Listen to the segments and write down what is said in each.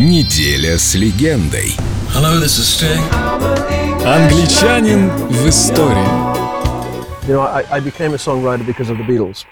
Неделя с легендой. Hello, this is Sting. Англичанин в истории. You know, I, I became a songwriter because of the Beatles.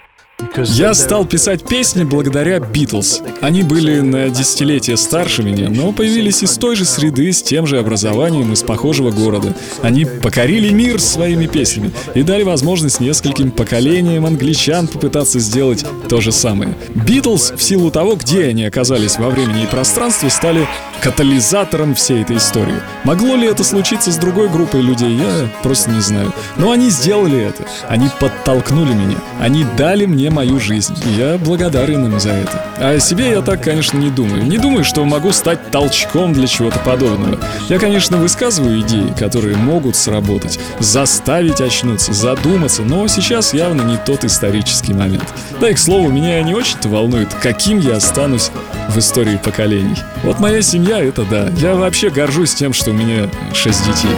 Я стал писать песни благодаря Битлз. Они были на десятилетия старше меня, но появились из той же среды, с тем же образованием, из похожего города. Они покорили мир своими песнями и дали возможность нескольким поколениям англичан попытаться сделать то же самое. Битлз, в силу того, где они оказались во времени и пространстве, стали катализатором всей этой истории. Могло ли это случиться с другой группой людей, я просто не знаю. Но они сделали это. Они подтолкнули меня. Они дали мне себе мою жизнь. я благодарен им за это. А себе я так, конечно, не думаю. Не думаю, что могу стать толчком для чего-то подобного. Я, конечно, высказываю идеи, которые могут сработать, заставить очнуться, задуматься, но сейчас явно не тот исторический момент. Да и, к слову, меня не очень-то волнует, каким я останусь в истории поколений. Вот моя семья — это да. Я вообще горжусь тем, что у меня шесть детей.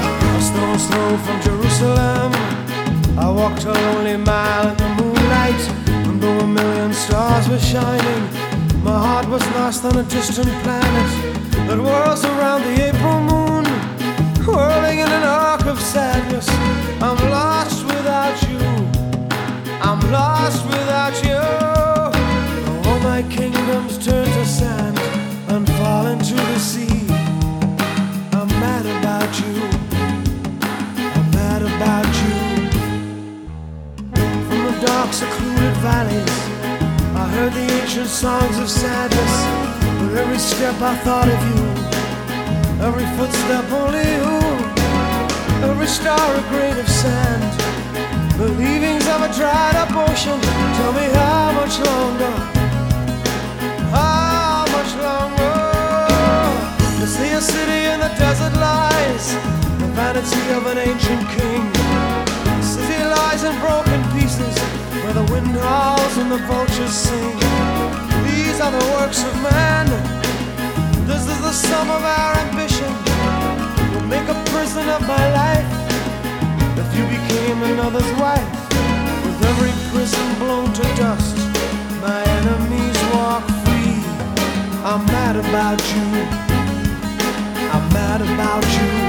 I walked a lonely mile in the moonlight though a million stars were shining. My heart was lost on a distant planet that whirls around the April moon, whirling in an arc of sadness. walk secluded valleys. I heard the ancient songs of sadness, but every step I thought of you, every footstep only you, every star a grain of sand, the leavings of a dried up ocean. Tell me how much longer, how much longer? To see a city in the desert lies, the vanity of an ancient king. The city lies in broken pieces where the wind howls and the vultures sing. These are the works of man. This is the sum of our ambition. We'll make a prison of my life if you became another's wife. With every prison blown to dust, my enemies walk free. I'm mad about you. I'm mad about you.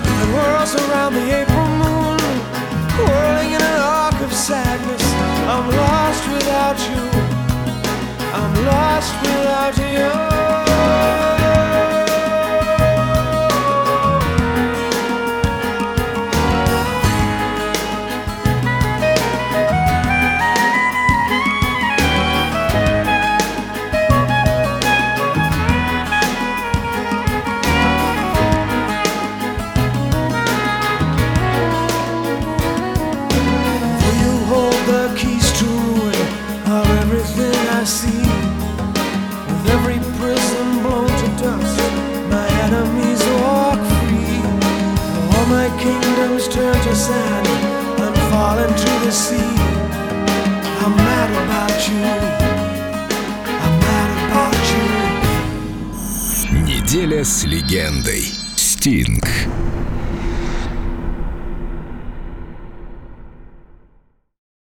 lost without you. the sand, I'm falling to the sea. I'm mad about you. I'm mad about you. Неделя с легендой. Стинг.